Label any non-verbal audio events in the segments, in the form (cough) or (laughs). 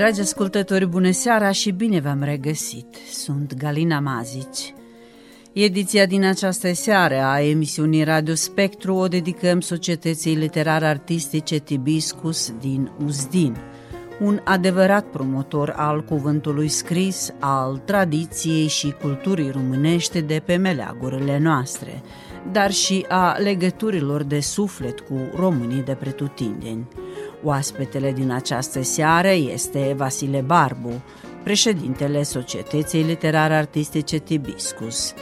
Dragi ascultători, bună seara și bine v-am regăsit! Sunt Galina Mazici. Ediția din această seară a emisiunii Radio Spectru o dedicăm societății literare artistice Tibiscus din Uzdin, un adevărat promotor al cuvântului scris, al tradiției și culturii românești de pe meleagurile noastre, dar și a legăturilor de suflet cu românii de pretutindeni. Oaspetele din această seară este Vasile Barbu, președintele Societății Literare Artistice Tibiscus.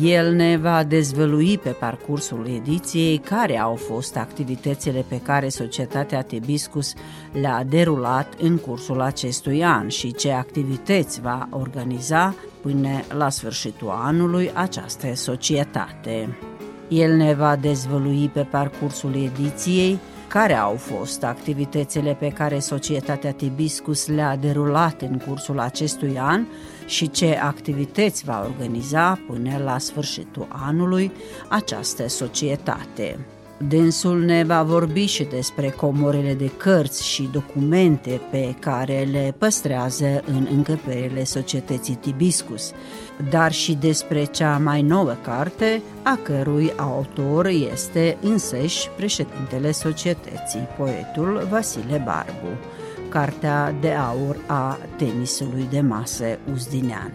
El ne va dezvălui pe parcursul ediției care au fost activitățile pe care Societatea Tibiscus le-a derulat în cursul acestui an și ce activități va organiza până la sfârșitul anului această societate. El ne va dezvălui pe parcursul ediției care au fost activitățile pe care Societatea Tibiscus le-a derulat în cursul acestui an și ce activități va organiza până la sfârșitul anului această societate. Dânsul ne va vorbi și despre comorile de cărți și documente pe care le păstrează în încăperile societății Tibiscus, dar și despre cea mai nouă carte, a cărui autor este însăși președintele societății, poetul Vasile Barbu, cartea de aur a tenisului de masă uzdinean.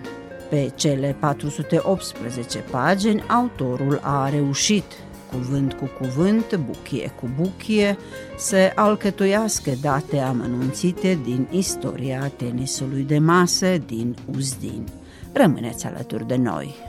Pe cele 418 pagini, autorul a reușit cuvânt cu cuvânt, buchie cu buchie, să alcătuiască date amănunțite din istoria tenisului de masă din Uzdin. Rămâneți alături de noi!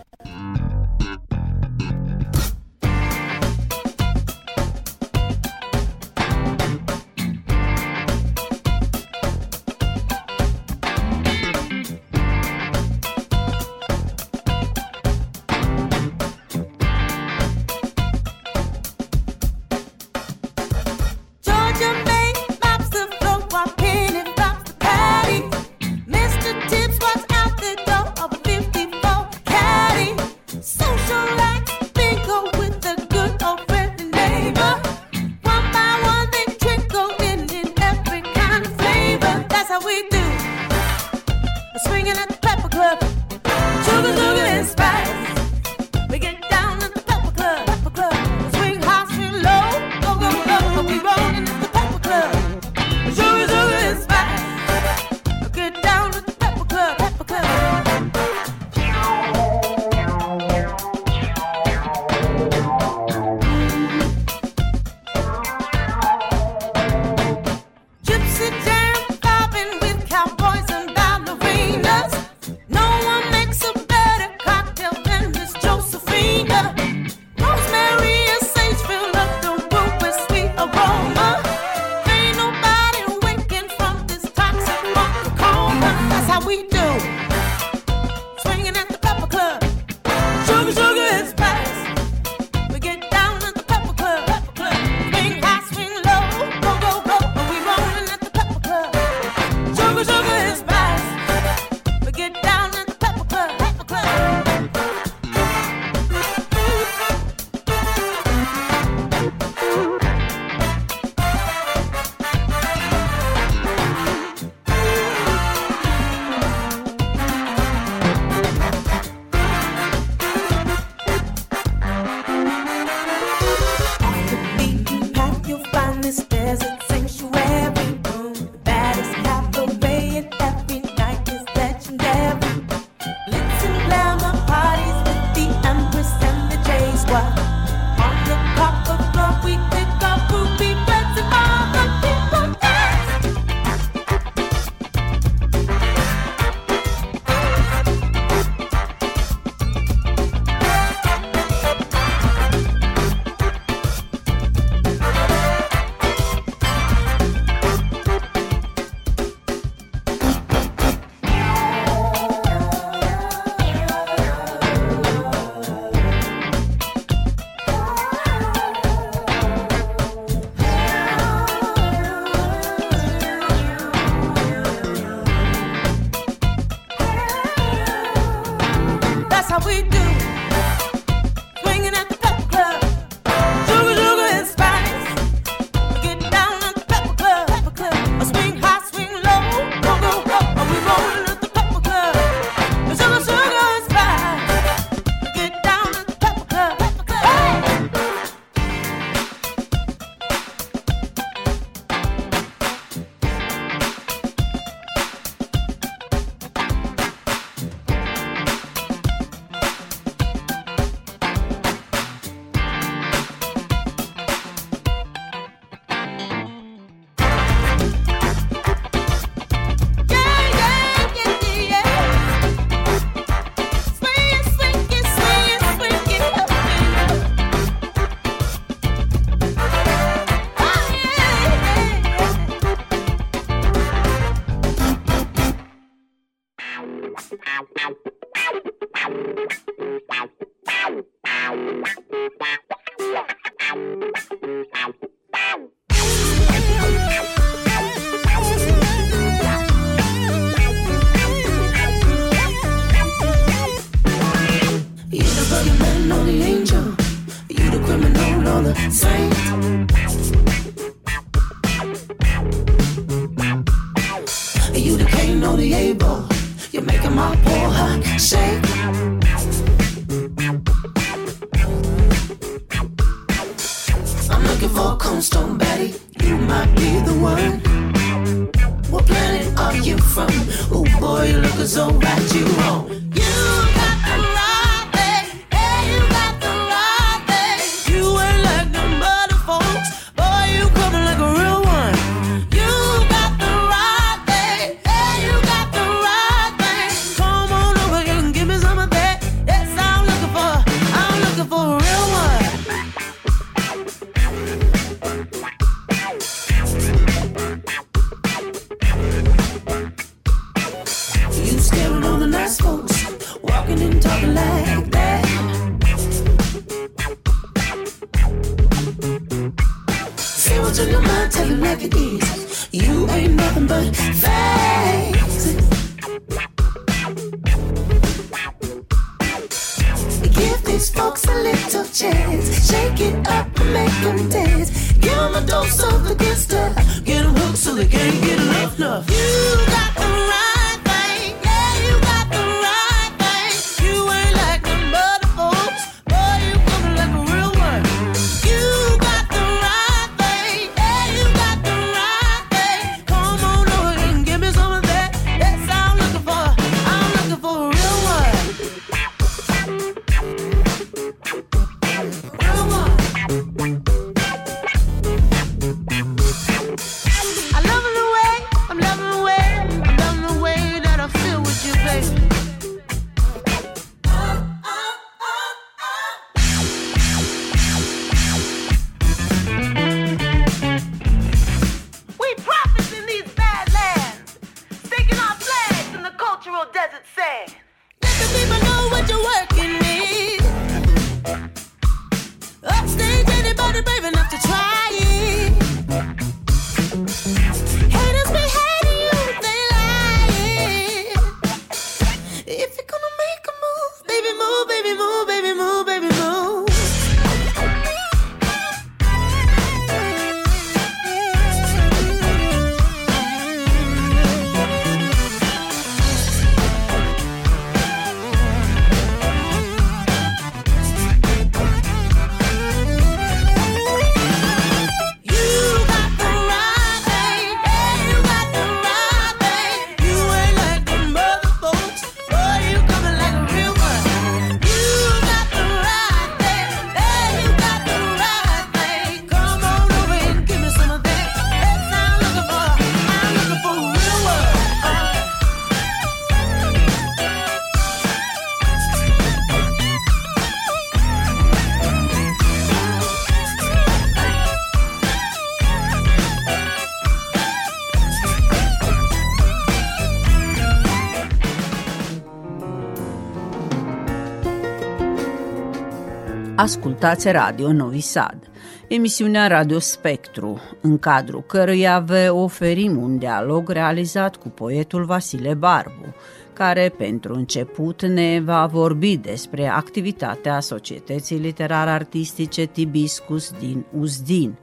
Ascultați Radio Novi Sad, emisiunea Radio Spectru, în cadrul căruia vă oferim un dialog realizat cu poetul Vasile Barbu, care pentru început ne va vorbi despre activitatea Societății Literar-Artistice Tibiscus din Uzdin –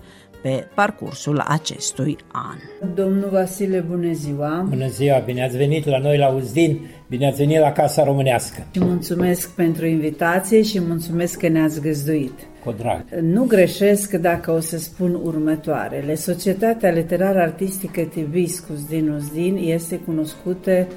pe parcursul acestui an. Domnul Vasile, bună ziua! Bună ziua, bine ați venit la noi la Uzdin, bine ați venit la Casa Românească. Și mulțumesc pentru invitație și mulțumesc că ne-ați găzduit. Cu drag. Nu greșesc dacă o să spun următoarele. Societatea Literară Artistică Tibiscus din Uzdin este cunoscută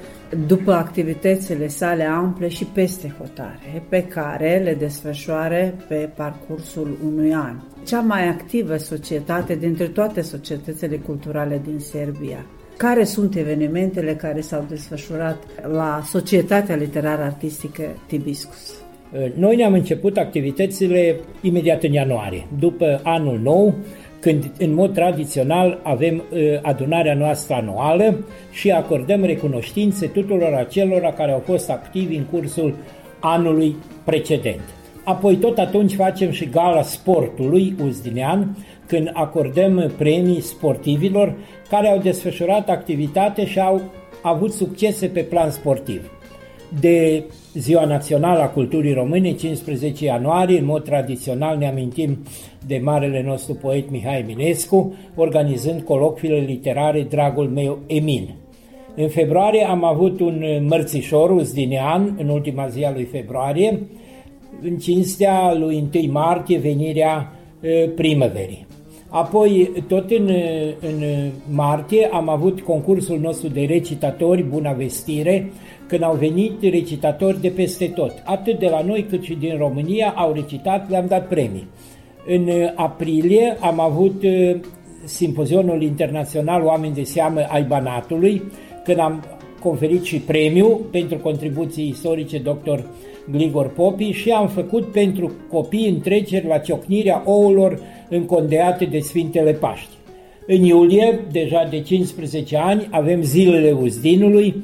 după activitățile sale ample și peste hotare, pe care le desfășoare pe parcursul unui an. Cea mai activă societate dintre toate societățile culturale din Serbia. Care sunt evenimentele care s-au desfășurat la Societatea Literară Artistică Tibiscus? Noi ne-am început activitățile imediat în ianuarie, după anul nou, când în mod tradițional avem uh, adunarea noastră anuală și acordăm recunoștințe tuturor acelora care au fost activi în cursul anului precedent. Apoi tot atunci facem și gala sportului uzdinean, când acordăm premii sportivilor care au desfășurat activitate și au avut succese pe plan sportiv de Ziua Națională a Culturii Române, 15 ianuarie, în mod tradițional ne amintim de marele nostru poet Mihai Eminescu, organizând colocviile literare Dragul meu Emin. În februarie am avut un mărțișor uzdinean, în ultima zi a lui februarie, în cinstea lui 1 martie, venirea primăverii. Apoi, tot în, în martie, am avut concursul nostru de recitatori, Buna Vestire, când au venit recitatori de peste tot. Atât de la noi cât și din România au recitat, le-am dat premii. În aprilie am avut simpozionul internațional Oameni de seamă ai Banatului, când am conferit și premiu pentru contribuții istorice dr. Gligor Popi și am făcut pentru copii întreceri la ciocnirea ouălor încondeate de Sfintele Paști. În iulie, deja de 15 ani, avem Zilele Uzdinului,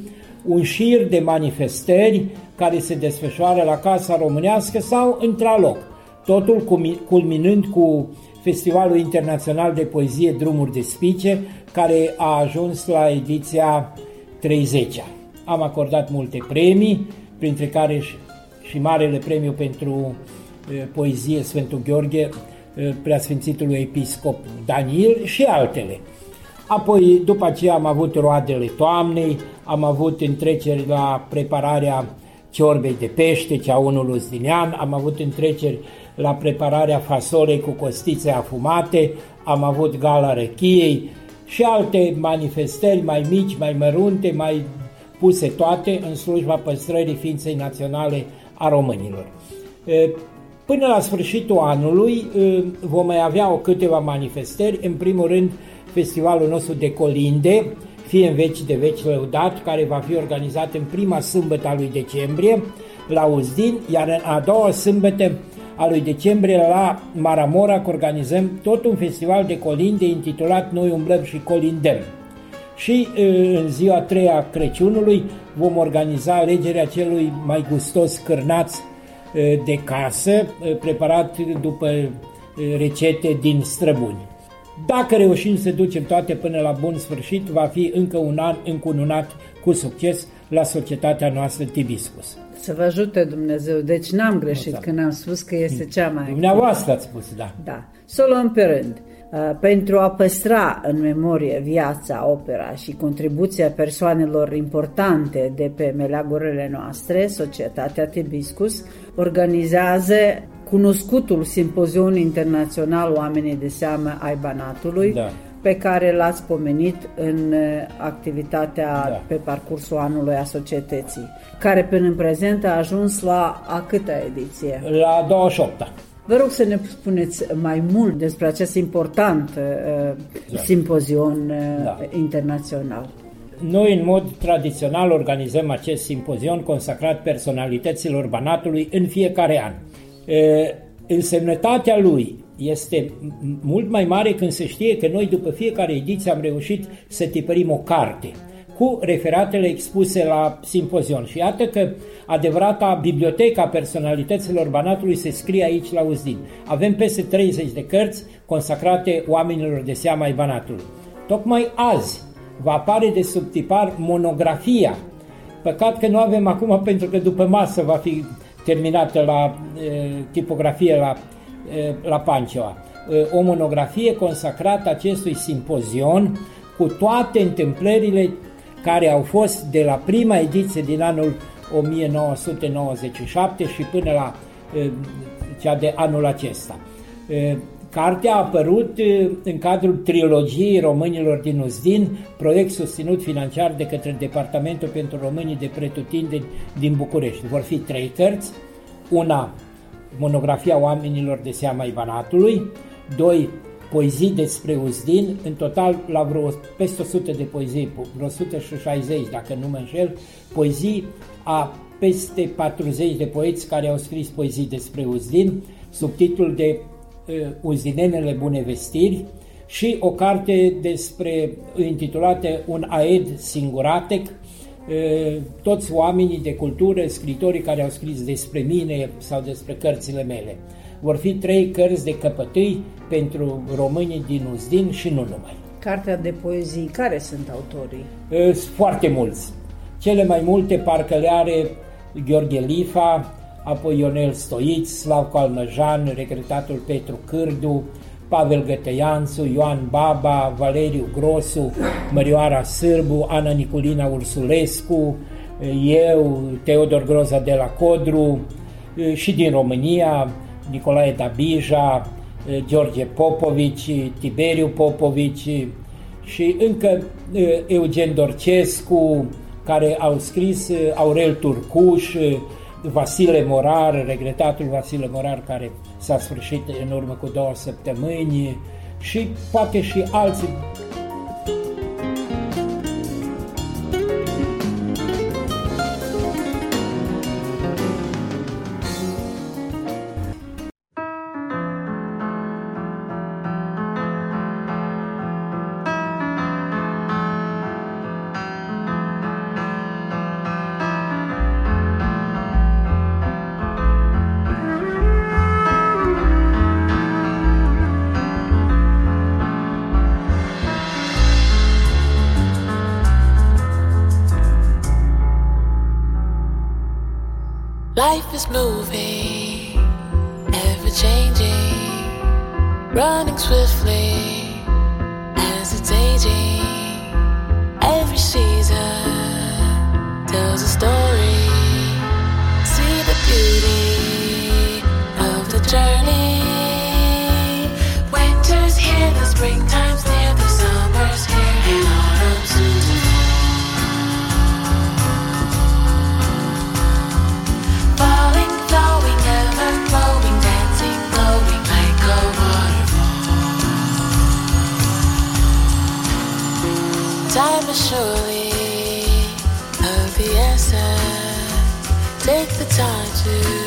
un șir de manifestări care se desfășoară la Casa Românească sau întraloc, totul culminând cu Festivalul Internațional de Poezie Drumuri de Spice, care a ajuns la ediția 30-a. Am acordat multe premii, printre care și, și Marele Premiu pentru Poezie Sfântul Gheorghe, Preasfințitului Episcop Daniel și altele. Apoi, după aceea am avut roadele toamnei, am avut întreceri la prepararea ciorbei de pește, cea unul uzdinean, am avut întreceri la prepararea fasolei cu costițe afumate, am avut gala răchiei și alte manifestări mai mici, mai mărunte, mai puse toate în slujba păstrării ființei naționale a românilor. Până la sfârșitul anului vom mai avea o câteva manifestări, în primul rând festivalul nostru de colinde, fie în veci de veci lăudat, care va fi organizat în prima sâmbătă a lui decembrie la Uzdin, iar în a doua sâmbătă a lui decembrie la Maramora organizăm tot un festival de colinde intitulat Noi umblăm și colindăm. Și în ziua treia Crăciunului vom organiza alegerea celui mai gustos cârnaț de casă, preparat după recete din străbuni. Dacă reușim să ducem toate până la bun sfârșit, va fi încă un an încununat cu succes la societatea noastră Tibiscus. Să vă ajute Dumnezeu. Deci n-am greșit exact. când am spus că este cea mai... Dumneavoastră ați spus, da. Da. Să o luăm pe rând. Pentru a păstra în memorie viața, opera și contribuția persoanelor importante de pe meleagurile noastre, Societatea Tibiscus organizează cunoscutul simpozion internațional Oamenii de seamă ai Banatului, Da. pe care l-ați pomenit în activitatea Da. pe parcursul anului a societății, care până în prezent a ajuns la a câta ediție? La 28 Vă rog să ne spuneți mai mult despre acest important uh, Da. simpozion uh, Da. internațional. Noi, în mod tradițional, organizăm acest simpozion consacrat personalităților Banatului în fiecare an. E, Însemnătatea lui este m- mult mai mare când se știe că noi, după fiecare ediție, am reușit să tipărim o carte cu referatele expuse la simpozion. Și iată că adevărata biblioteca personalităților Banatului se scrie aici la Uzdin. Avem peste 30 de cărți consacrate oamenilor de seama ai Banatului. Tocmai azi va apare de subtipar monografia Păcat că nu avem acum, (laughs) pentru că după masă va fi terminată la e, tipografie la, e, la Pancioa. E, o monografie consacrată acestui simpozion cu toate întâmplările care au fost de la prima ediție din anul 1997 și până la e, cea de anul acesta. E, Cartea a apărut e, în cadrul trilogiei românilor din Uzdin, proiect susținut financiar de către Departamentul pentru Românii de Pretutindeni din București. Vor fi trei cărți, una monografia oamenilor de seama Ivanatului, doi poezii despre Uzdin, în total la vreo peste 100 de poezii, vreo 160 dacă nu mă înșel, poezii a peste 40 de poeți care au scris poezii despre Uzdin, sub titlul de uh, Uzdinenele Bune Vestiri și o carte despre intitulată Un aed singuratec, uh, toți oamenii de cultură, scritorii care au scris despre mine sau despre cărțile mele. Vor fi trei cărți de căpătâi pentru românii din Uzdin și nu numai. Cartea de poezii, care sunt autorii? Uh, Sunt foarte mulți. Cele mai multe parcă le are Gheorghe Lifa, apoi Ionel Stoiț, Slavko Almăjan, regretatul Petru Cârdu, Pavel Gătăianțu, Ioan Baba, Valeriu Grosu, Mărioara Sârbu, Ana Niculina Ursulescu, eu, Teodor Groza de la Codru și din România, Nicolae Dabija, George Popovici, Tiberiu Popovici și încă Eugen Dorcescu, care au scris Aurel Turcuș, Vasile Morar, regretatul Vasile Morar, care s-a sfârșit în urmă cu două săptămâni și poate și alții. 下去。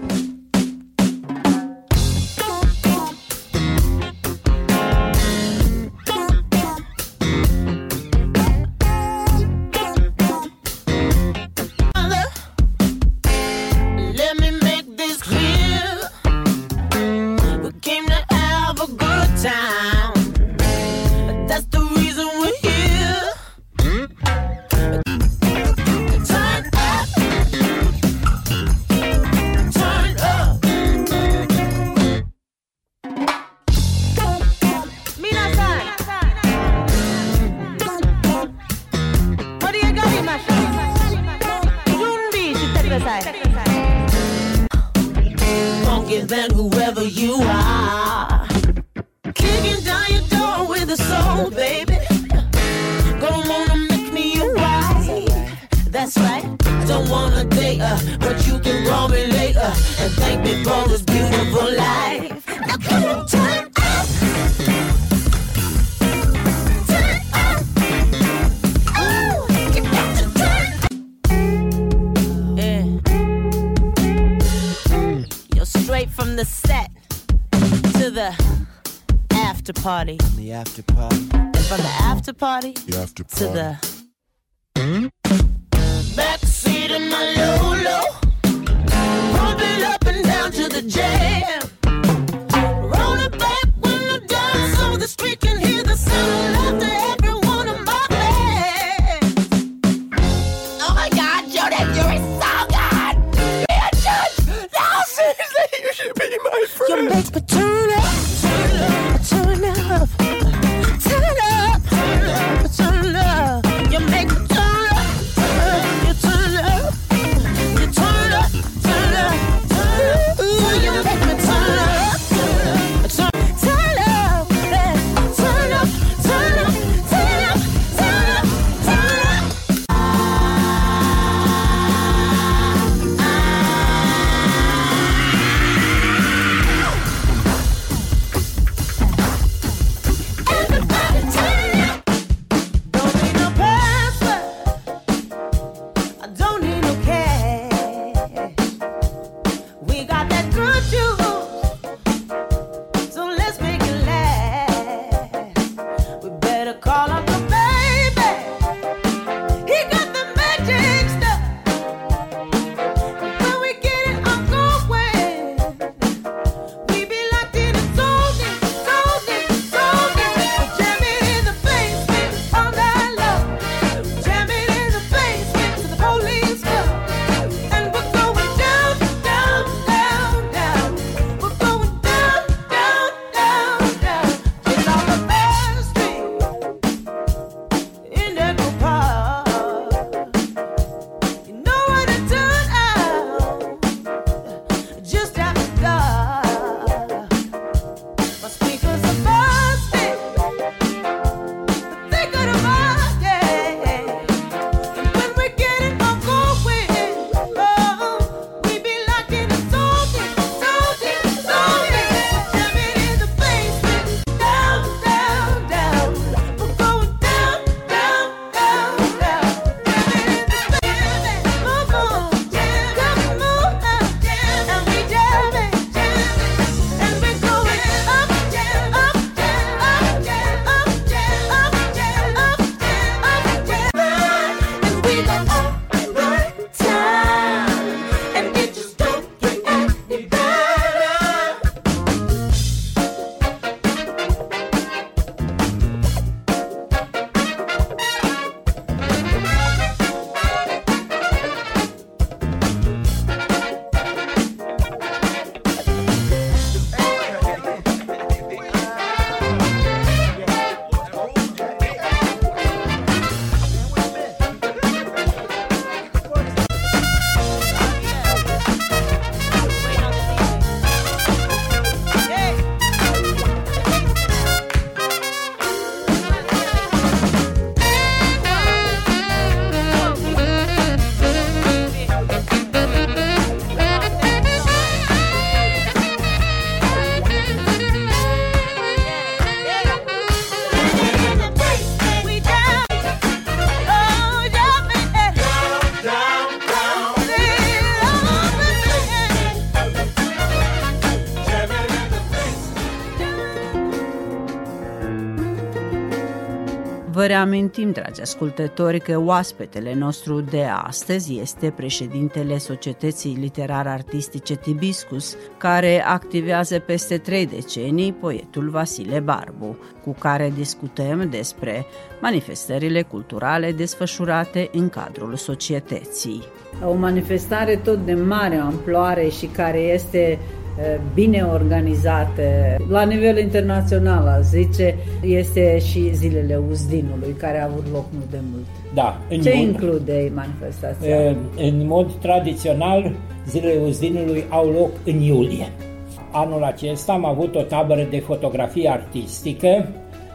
party. And the after party. And from the after party. The after party. To the. Backseat of my Lolo. Pumping up and down to the jam. Roll it back when I'm done so the street can hear the sound of laughter. Your legs between Vă reamintim, dragi ascultători, că oaspetele nostru de astăzi este președintele Societății Literar-Artistice Tibiscus, care activează peste trei decenii poetul Vasile Barbu, cu care discutăm despre manifestările culturale desfășurate în cadrul societății. O manifestare tot de mare amploare și care este eh, bine organizată la nivel internațional, aș zice, este și Zilele Uzdinului, care a avut loc nu de mult. Da, în Ce mod- include manifestația? E, În mod tradițional, zilele Uzdinului au loc în iulie. Anul acesta am avut o tabără de fotografie artistică.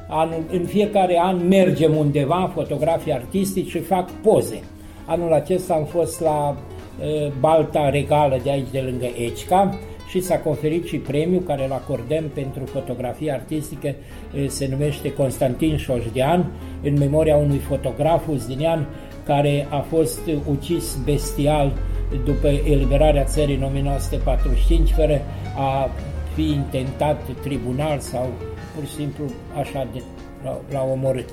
Anul, în fiecare an mergem undeva, fotografii artistici și fac poze. Anul acesta am fost la e, Balta Regală de aici, de lângă Ecica, și s-a conferit și premiul care îl acordăm pentru fotografie artistică, e, se numește Constantin Șoșdean, în memoria unui fotograf uzdinian care a fost ucis bestial după eliberarea țării în 1945 fără a fi intentat tribunal sau pur și simplu așa de, l-a, l-a omorât.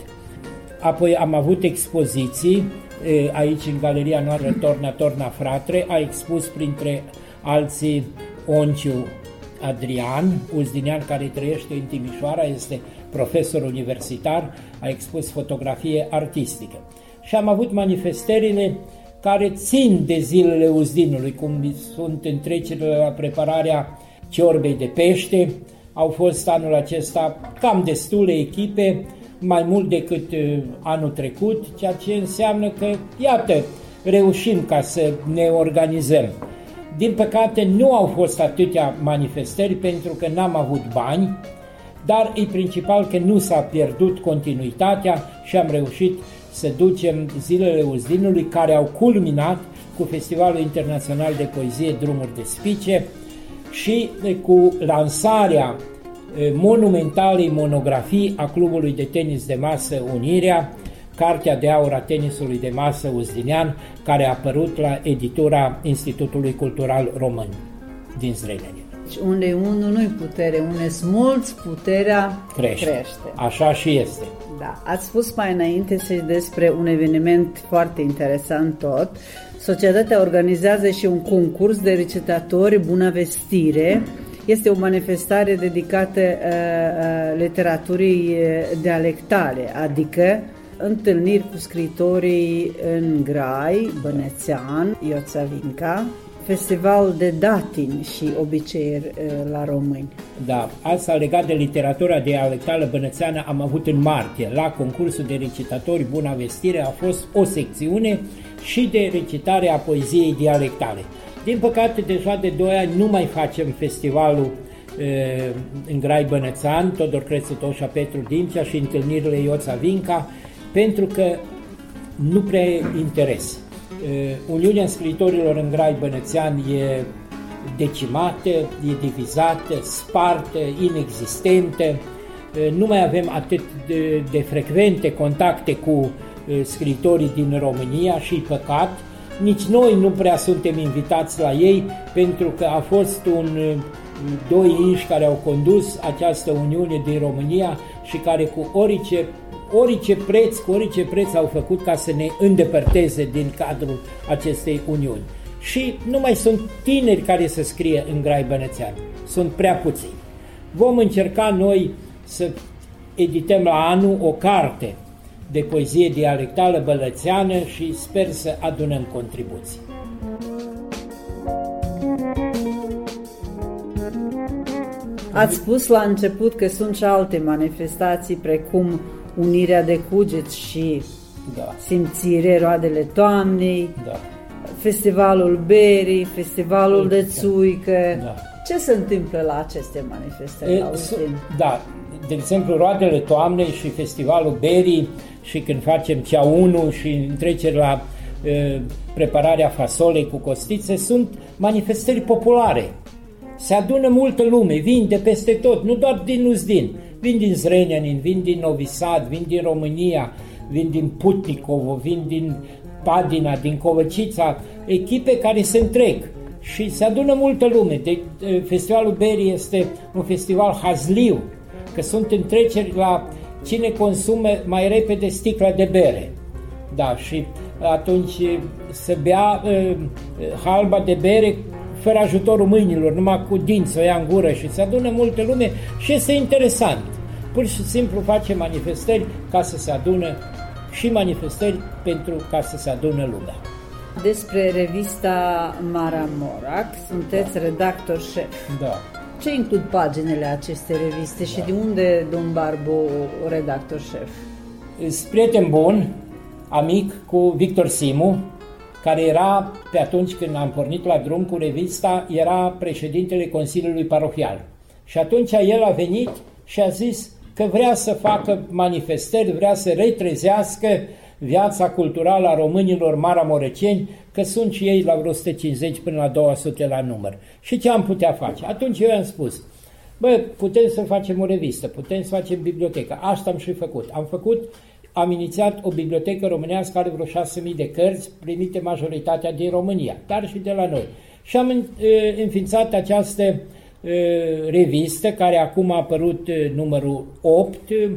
Apoi am avut expoziții e, aici în galeria noastră Torna Torna Fratre, a expus printre alții Onciu Adrian, uzdinian care trăiește în Timișoara, este profesor universitar, a expus fotografie artistică. Și am avut manifestările care țin de zilele Uzdinului, cum sunt întrecerile la prepararea ciorbei de pește, au fost anul acesta cam destule echipe, mai mult decât uh, anul trecut, ceea ce înseamnă că, iată, reușim ca să ne organizăm. Din păcate nu au fost atâtea manifestări pentru că n-am avut bani, dar e principal că nu s-a pierdut continuitatea și am reușit să ducem zilele Uzdinului care au culminat cu Festivalul Internațional de Poezie Drumuri de Spice și eh, cu lansarea eh, monumentalei monografii a Clubului de Tenis de Masă Unirea, Cartea de Aur a Tenisului de Masă Uzdinean, care a apărut la editura Institutului Cultural Român din Zrenjanin. Deci unde unul nu-i putere, unde mulți, puterea Crește. crește. Așa și este. Da, ați spus mai înainte și despre un eveniment foarte interesant tot. Societatea organizează și un concurs de recitatori Bună Vestire. Este o manifestare dedicată uh, uh, literaturii uh, dialectale, adică întâlniri cu scritorii în Grai, Bănețean, Ioțavinca, festival de datin și obiceiuri uh, la români. Da, asta legat de literatura dialectală bănățeană am avut în martie. La concursul de recitatori Buna Vestire a fost o secțiune și de recitare a poeziei dialectale. Din păcate, deja de 2 ani nu mai facem festivalul e, în Grai Bănățan, Todor Crețu Toșa, Petru Dimcea și întâlnirile Ioța Vinca, pentru că nu prea e interes. E, Uniunea Scriitorilor în Grai Bănățean e decimată, e divizată, spartă, inexistentă. E, Nu mai avem atât de, de frecvente contacte cu e, scriitorii din România și păcat. Nici noi nu prea suntem invitați la ei pentru că a fost un e, doi inși care au condus această Uniune din România și care cu orice orice preț, cu orice preț au făcut ca să ne îndepărteze din cadrul acestei uniuni. Și nu mai sunt tineri care să scrie în Grai Bănățean, sunt prea puțini. Vom încerca noi să edităm la anul o carte de poezie dialectală bălățeană și sper să adunăm contribuții. Ați spus la început că sunt și alte manifestații precum unirea de cugeți și Da, simțire roadele toamnei, da. festivalul berii, festivalul de țuică. Da. Ce se întâmplă la aceste manifestări, E, Augustin? su- Da, de exemplu, roadele toamnei și festivalul berii și când facem cea 1 și treceri la e, prepararea fasolei cu costițe sunt manifestări populare. Se adună multă lume, vin de peste tot, nu doar din Uzdin, vin din Zrenjanin, vin din Novi Sad, vin din România, vin din Putnicovo, vin din Padina, din Covăcița, echipe care se întreg și se adună multă lume. De, de, Festivalul Berii este un festival hazliu, că sunt întreceri la cine consumă mai repede sticla de bere. Da, și atunci să bea uh, halba de bere fără ajutorul mâinilor, numai cu dinți, o ia în gură și se adună multă lume și este interesant. Pur și simplu face manifestări ca să se adună și manifestări pentru ca să se adună lumea. Despre revista Maramorac, sunteți redactor șef. Da. Ce includ paginile acestei reviste și de unde domn Barbu, redactor șef? Sunt prieten bun, amic cu Victor Simu, care era, pe atunci când am pornit la drum cu revista, era președintele Consiliului Parohial. Și atunci el a venit și a zis că vrea să facă manifestări, vrea să retrezească viața culturală a românilor maramoreceni, că sunt și ei la vreo 150 până la 200 la număr. Și ce am putea face? Atunci eu i-am spus, bă, putem să facem o revistă, putem să facem bibliotecă. Asta am și făcut. Am făcut am inițiat o bibliotecă românească are vreo 6.000 de cărți, primite majoritatea din România, dar și de la noi. Și am uh, înființat această uh, revistă, care acum a apărut uh, numărul 8, uh,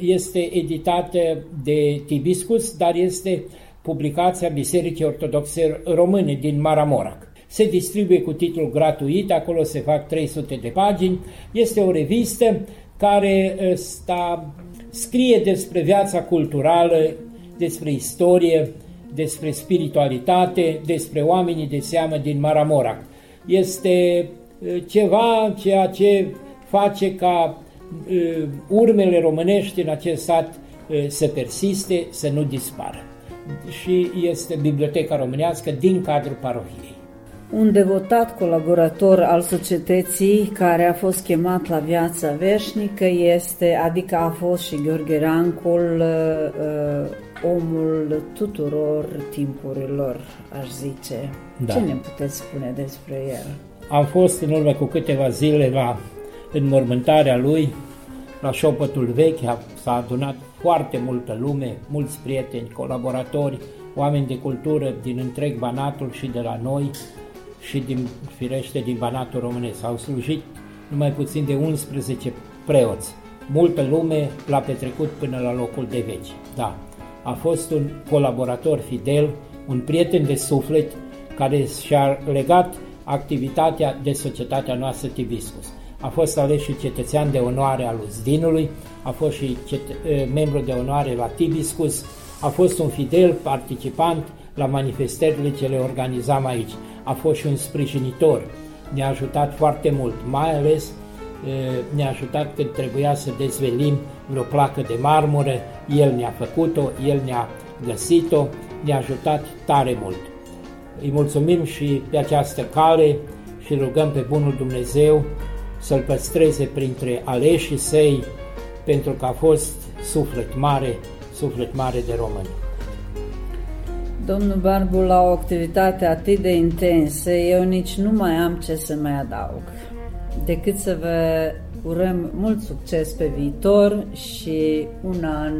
este editată de Tibiscus, dar este publicația Bisericii Ortodoxe Române din Maramorac. Se distribuie cu titlul gratuit, acolo se fac 300 de pagini. Este o revistă care uh, sta scrie despre viața culturală, despre istorie, despre spiritualitate, despre oamenii de seamă din Maramorac. Este ceva ceea ce face ca urmele românești în acest sat să persiste, să nu dispară. Și este Biblioteca Românească din cadrul parohiei un devotat colaborator al societății care a fost chemat la viața veșnică este, adică a fost și Gheorghe Rancul, uh, omul tuturor timpurilor, aș zice. Da. Ce ne puteți spune despre el? Am fost în urmă cu câteva zile la înmormântarea lui, la șopătul vechi, a- s-a adunat foarte multă lume, mulți prieteni, colaboratori, oameni de cultură din întreg Banatul și de la noi și din, firește din Banatul românesc. Au slujit numai puțin de 11 preoți. Multă lume l-a petrecut până la locul de veci. Da, a fost un colaborator fidel, un prieten de suflet care și-a legat activitatea de societatea noastră Tibiscus. A fost ales și cetățean de onoare al Uzdinului, a fost și cet- eh, membru de onoare la Tibiscus, a fost un fidel participant la manifestările ce le organizam aici. A fost și un sprijinitor, ne-a ajutat foarte mult, mai ales eh, ne-a ajutat când trebuia să dezvelim vreo placă de marmură, el ne-a făcut-o, el ne-a găsit-o, ne-a ajutat tare mult. Îi mulțumim și pe această cale și rugăm pe Bunul Dumnezeu să-L păstreze printre aleșii săi, pentru că a fost suflet mare, suflet mare de români. Domnul Barbu, la o activitate atât de intensă, eu nici nu mai am ce să mai adaug, decât să vă urăm mult succes pe viitor și un an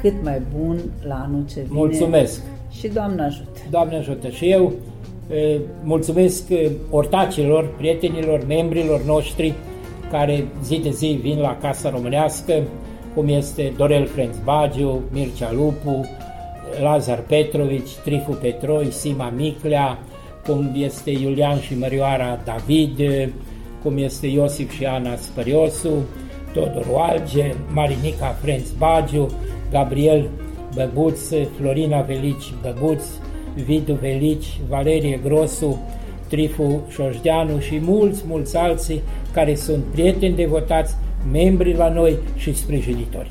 cât mai bun la anul ce vine. Mulțumesc! Și Doamne ajută! Doamne ajută! Și eu e, mulțumesc e, ortacilor, prietenilor, membrilor noștri care zi de zi vin la Casa Românească, cum este Dorel Frenț Bagiu, Mircea Lupu, Lazar Petrovici, Trifu Petroi, Sima Miclea, cum este Iulian și Mărioara David, cum este Iosif și Ana Spăriosu, Todor Oalge, Marinica Frenț Bagiu, Gabriel Băbuț, Florina Velici Băbuț, Vidu Velici, Valerie Grosu, Trifu Șoșdeanu și mulți, mulți alții care sunt prieteni devotați, membri la noi și sprijinitori.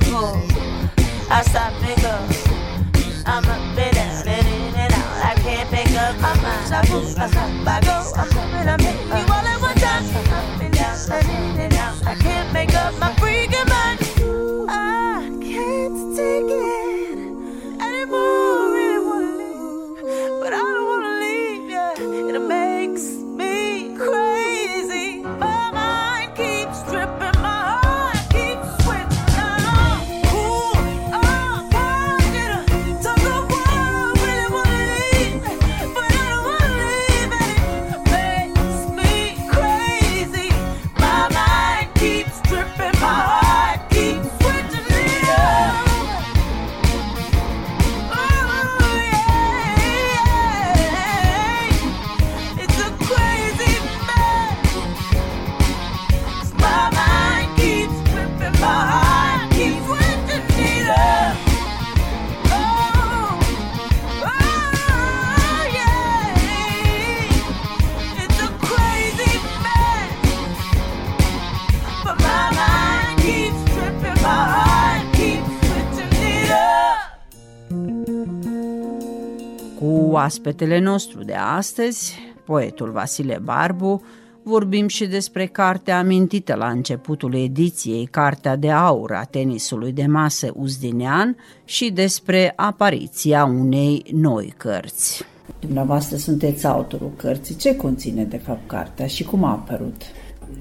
simple. I stop bigger. I'm a out. I can't pick up my mind. I move, I stop, I go. Oaspetele nostru de astăzi, poetul Vasile Barbu, vorbim și despre cartea amintită la începutul ediției, Cartea de Aur a tenisului de masă uzdinean și despre apariția unei noi cărți. Dumneavoastră sunteți autorul cărții. Ce conține de fapt cartea și cum a apărut?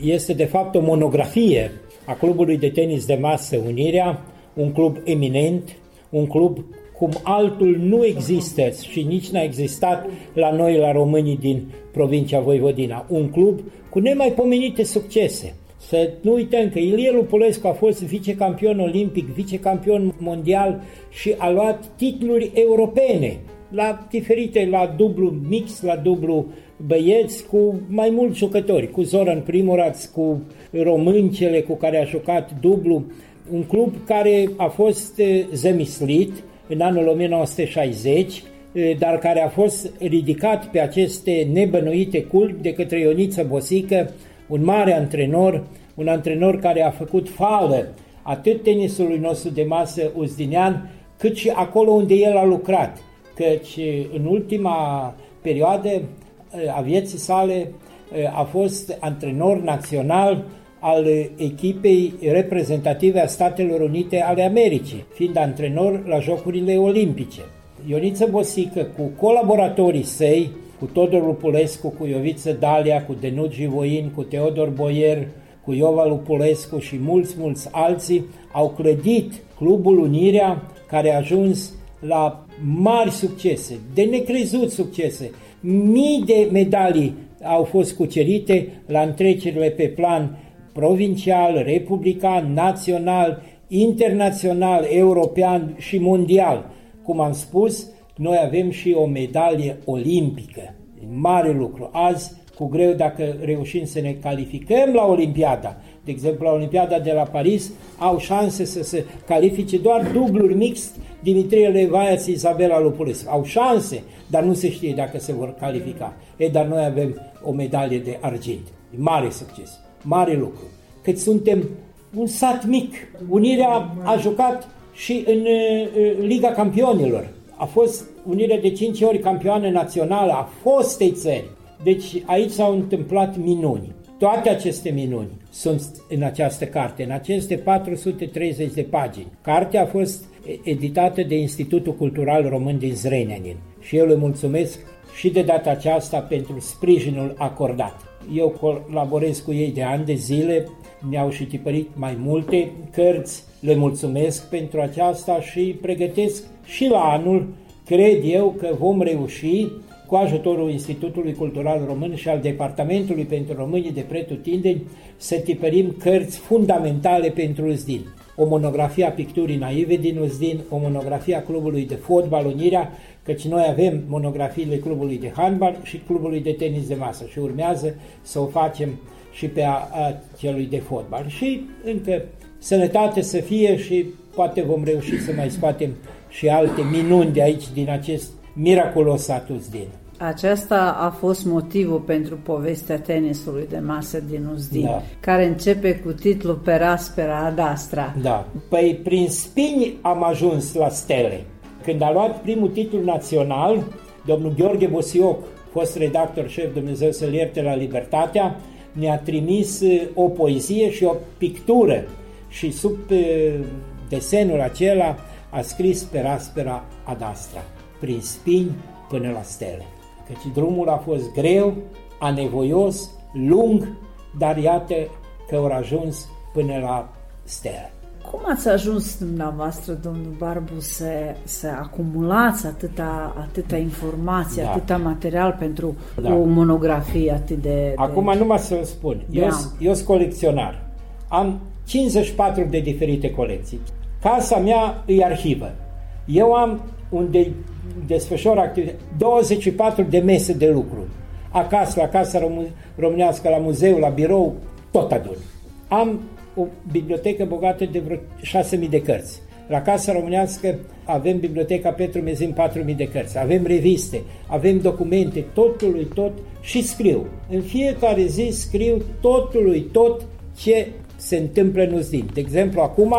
Este de fapt o monografie a clubului de tenis de masă Unirea, un club eminent, un club cum altul nu există și nici n-a existat la noi, la românii din provincia Voivodina. Un club cu nemaipomenite succese. Să nu uităm că Ilie Lupulescu a fost vicecampion olimpic, vicecampion mondial și a luat titluri europene la diferite, la dublu mix, la dublu băieți, cu mai mulți jucători, cu Zoran Primoraț, cu româncele cu care a jucat dublu, un club care a fost eh, zămislit în anul 1960, eh, dar care a fost ridicat pe aceste nebănuite culpi de către Ioniță Bosică, un mare antrenor, un antrenor care a făcut fală atât tenisului nostru de masă uzdinean, cât și acolo unde el a lucrat, căci eh, în ultima perioadă eh, a vieții sale eh, a fost antrenor național al echipei reprezentative a Statelor Unite ale Americii, fiind antrenor la Jocurile Olimpice. Ioniță Bosică, cu colaboratorii săi, cu Todor Lupulescu, cu Ioviță Dalia, cu Denugi Voin, cu Teodor Boier, cu Iova Lupulescu și mulți, mulți alții, au clădit Clubul Unirea, care a ajuns la mari succese, de necrezut succese. Mii de medalii au fost cucerite la întrecerile pe plan provincial, republican, național, internațional, european și mondial. Cum am spus, noi avem și o medalie olimpică. Mare lucru. Azi cu greu dacă reușim să ne calificăm la Olimpiada. De exemplu, la Olimpiada de la Paris au șanse să se califice doar dubluri mixt Dimitrie Levaia și Isabela Lupulescu. Au șanse, dar nu se știe dacă se vor califica. E, dar noi avem o medalie de argint. Mare succes, mare lucru. Cât suntem un sat mic. Unirea a jucat și în uh, Liga Campionilor. A fost Unirea de 5 ori campioană națională a fostei țări. Deci aici s-au întâmplat minuni. Toate aceste minuni sunt în această carte, în aceste 430 de pagini. Cartea a fost editată de Institutul Cultural Român din Zrenjanin și eu le mulțumesc și de data aceasta pentru sprijinul acordat. Eu colaborez cu ei de ani de zile, mi-au și tipărit mai multe cărți, le mulțumesc pentru aceasta și pregătesc și la anul, cred eu că vom reuși cu ajutorul Institutului Cultural Român și al Departamentului pentru Românii de Pretutindeni să tipărim cărți fundamentale pentru Uzdin. O monografie a picturii naive din Uzdin, o monografie a clubului de fotbal Unirea, căci noi avem monografiile clubului de handbal și clubului de tenis de masă și urmează să o facem și pe a, a celui de fotbal. Și încă sănătate să fie și poate vom reuși să mai scoatem și alte minuni de aici, din acest miraculos sat Uzdin. Aceasta a fost motivul pentru povestea tenisului de masă din Uzdin, Da. care începe cu titlul Peraspera ad Astra. Da. Păi prin spini am ajuns la stele. Când a luat primul titlu național, domnul Gheorghe Bosioc, fost redactor șef Dumnezeu să-l ierte la Libertatea, ne-a trimis eh, o poezie și o pictură și sub eh, desenul acela a scris Peraspera ad Astra, prin spini până la stele. Căci drumul a fost greu, anevoios, lung, dar iată că au ajuns până la stele. Cum ați ajuns dumneavoastră, domnul Barbu, să, să acumulați atâta, atâta informație, Da. atâta material pentru Da. o monografie atât de... de... Acum numai să spun, eu, Da. eu sunt colecționar. Am 54 de diferite colecții. Casa mea e arhivă. Eu am unde desfășor activitate, 24 de mese de lucru. Acasă, la Casa Rom- Românească, la muzeu, la birou, tot adun. Am o bibliotecă bogată de vreo 6.000 de cărți. La Casa Românească avem biblioteca Petru Mezin 4.000 de cărți, avem reviste, avem documente, totului tot și scriu. În fiecare zi scriu totului tot ce se întâmplă în Uzdin. De exemplu, acum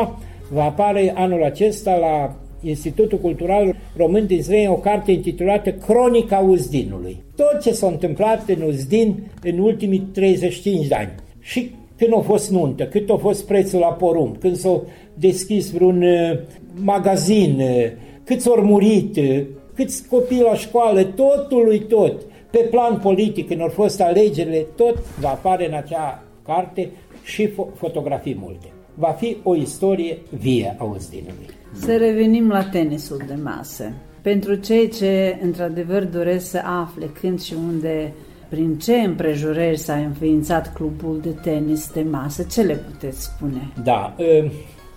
va apare anul acesta la Institutul Cultural Român din Zrenia o carte intitulată Cronica Uzdinului. Tot ce s-a întâmplat în Uzdin în ultimii 35 de ani. Și când a fost nuntă, cât a fost prețul la porumb, când s-a deschis vreun uh, magazin, uh, câți au murit, uh, câți copii la școală, totului tot. Pe plan politic, când au fost alegerile, tot va apare în acea carte și fo- fotografii multe. Va fi o istorie vie a Uzdinului. Să revenim la tenisul de masă. Pentru cei ce într-adevăr doresc să afle când și unde, prin ce împrejurări s-a înființat clubul de tenis de masă, ce le puteți spune? Da, uh,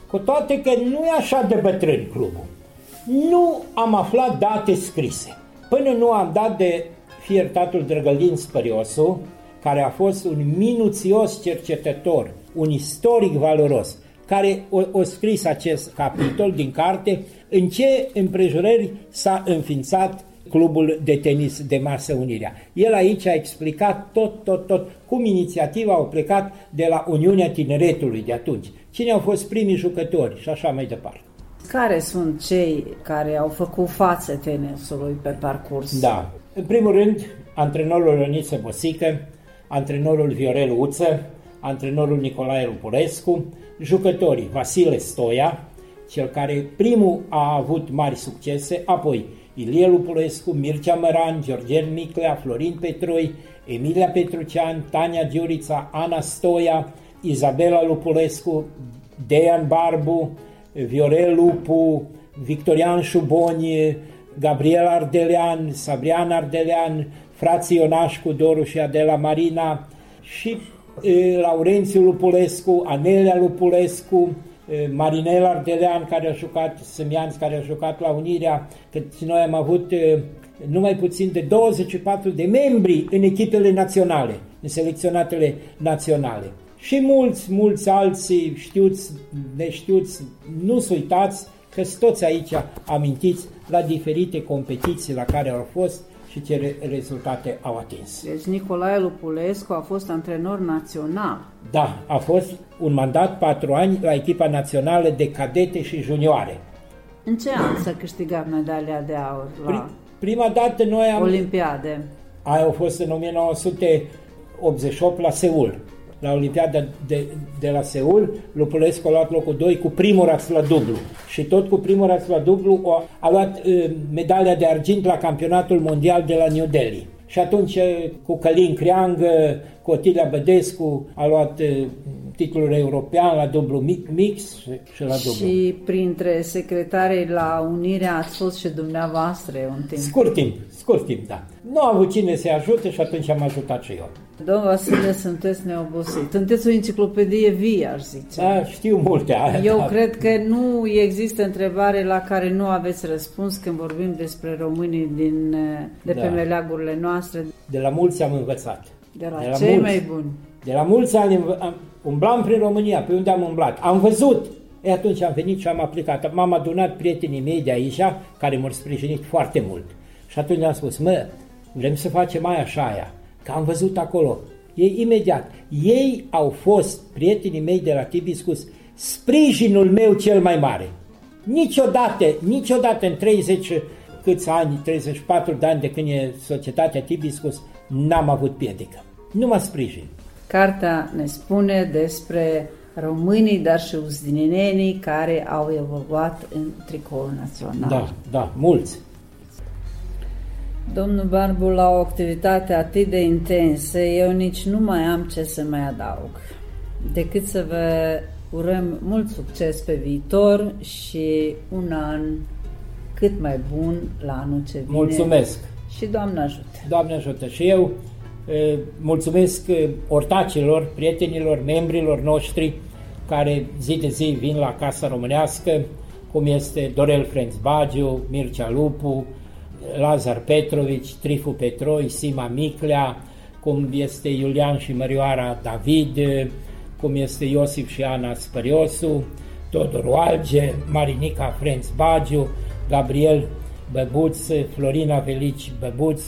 cu toate că nu e așa de bătrân clubul. Nu am aflat date scrise. Până nu am dat de fiertatul Drăgălin Spăriosu, care a fost un minuțios cercetător, un istoric valoros, care o, o scris acest capitol din carte, în ce împrejurări s-a înființat clubul de tenis de masă Unirea. El aici a explicat tot, tot, tot cum inițiativa au plecat de la Uniunea Tineretului de atunci, cine au fost primii jucători și așa mai departe. Care sunt cei care au făcut față tenisului pe parcurs? Da. În primul rând, antrenorul Ioniță Bosică, antrenorul Viorel Uță, antrenorul Nicolae Lupulescu, jucătorii Vasile Stoia, cel care primul a avut mari succese, apoi Ilie Lupulescu, Mircea Măran, Georgen Miclea, Florin Petroi, Emilia Petrucean, Tania Giurița, Ana Stoia, Izabela Lupulescu, Dejan Barbu, Viorel Lupu, Victorian Șuboni, Gabriel Ardelean, Sabrian Ardelean, frații Ionașcu, Doru și Adela Marina și e, Laurențiu Lupulescu, Anelia Lupulescu, eh, Marinel Ardelean care a jucat, Simianț care a jucat la Unirea, că noi am avut eh, numai puțin de 24 de membri în echipele naționale, în selecționatele naționale. Și mulți, mulți alții știuți, neștiuți, nu să uitați că toți aici amintiți la diferite competiții la care au fost și ce re- rezultate au atins. Deci Nicolae Lupulescu a fost antrenor național. Da, a fost un mandat patru ani la echipa națională de cadete și junioare. În ce an s-a câștigat medalia de aur la Pri- prima dată noi am... Olimpiade? Aia a fost în 1988 la Seul. La Olimpiada de, de la Seul, Lupulescu a luat locul 2 cu primul raț la dublu. Și tot cu primul raț la dublu a, a luat uh, medalia de argint la campionatul mondial de la New Delhi. Și atunci uh, cu Călin Creang, uh, cu Otilia Bădescu a luat uh, titlul european la dublu mi- mix și, și la dublu. Și printre secretarii la Unirea ați fost și dumneavoastră un timp. Scurt timp, scurt timp, da. Nu a avut cine să-i ajute și atunci am ajutat și eu. Domnul Vasile, sunteți neobosit. Sunteți o enciclopedie vie, aș zice. Da, știu multe. Aia, Eu da. cred că nu există întrebare la care nu aveți răspuns când vorbim despre românii din, de pe Da. meleagurile noastre, De la mulți am învățat. de la, De la cei mulți. mai buni. De la mulți ani înv- am, umblam prin România, pe unde am umblat. Am văzut. E atunci am venit și am aplicat. M-am adunat prietenii mei de aici, care m-au sprijinit foarte mult. Și atunci am spus, mă, vrem să facem mai așa aia. Că am văzut acolo. Ei imediat. Ei au fost, prietenii mei de la Tibiscus, sprijinul meu cel mai mare. Niciodată, niciodată în 30 câți ani, 34 de ani de când e societatea Tibiscus, n-am avut piedică. Numai sprijin. Cartea ne spune despre românii, dar și uzdinenii care au evoluat în tricoul național. Da, da, mulți. Domnul Barbu, la o activitate atât de intensă, eu nici nu mai am ce să mai adaug, decât să vă urăm mult succes pe viitor și un an cât mai bun la anul ce vine. Mulțumesc. Și Doamne ajută! Doamne ajută. Și eu e, mulțumesc e, ortacilor, prietenilor, membrilor noștri care zi de zi vin la Casa Românească, cum este Dorel Frenț Bagiu, Mircea Lupu, Lazar Petrovici, Trifu Petroi, Sima Miclea, cum este Iulian și Mărioara David, cum este Iosif și Ana Spăriosu, Todor Oalge, Marinica Frenț Bagiu, Gabriel Băbuț, Florina Velici Băbuț,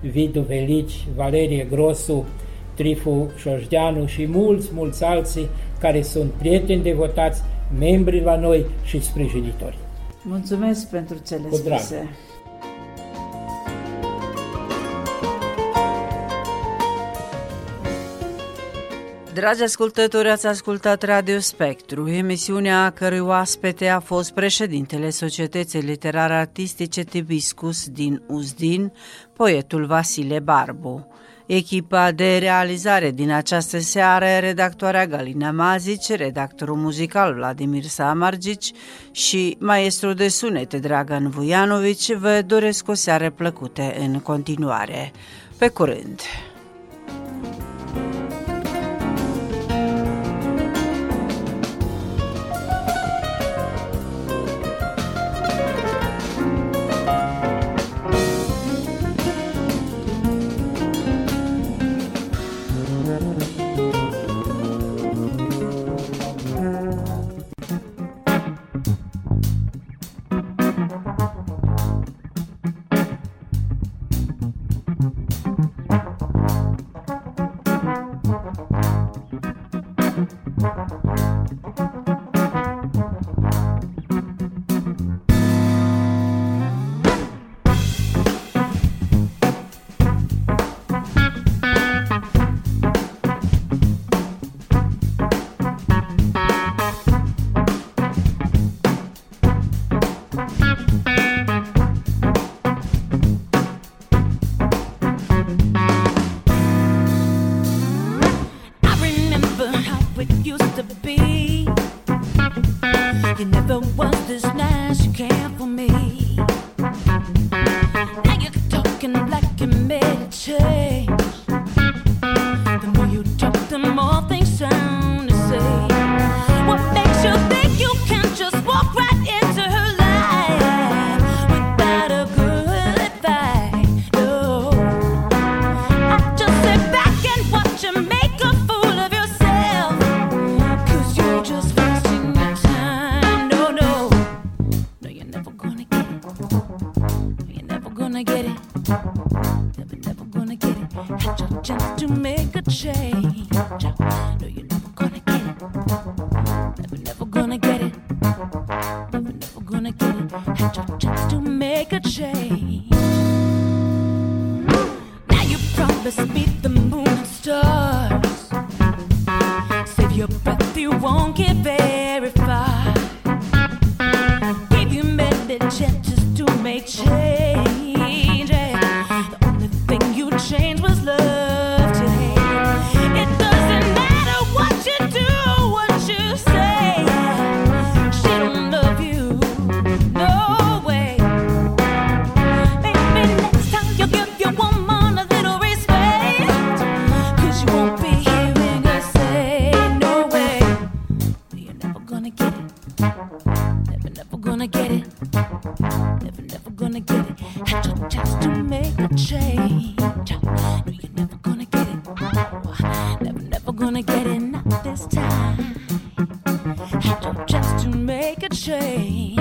Vidu Velici, Valerie Grosu, Trifu Șoșdeanu și mulți, mulți alții care sunt prieteni devotați, membri la noi și sprijinitori. Mulțumesc pentru cele Cu drag. spuse. Dragi ascultători, ați ascultat Radio Spectru, emisiunea a cărui oaspete a fost președintele Societății Literare Artistice Tibiscus din Uzdin, poetul Vasile Barbu. Echipa de realizare din această seară, redactoarea Galina Mazici, redactorul muzical Vladimir Samargici și maestru de sunete Dragan Vujanovici vă doresc o seară plăcută în continuare. Pe curând! not this time. I don't just to make a change.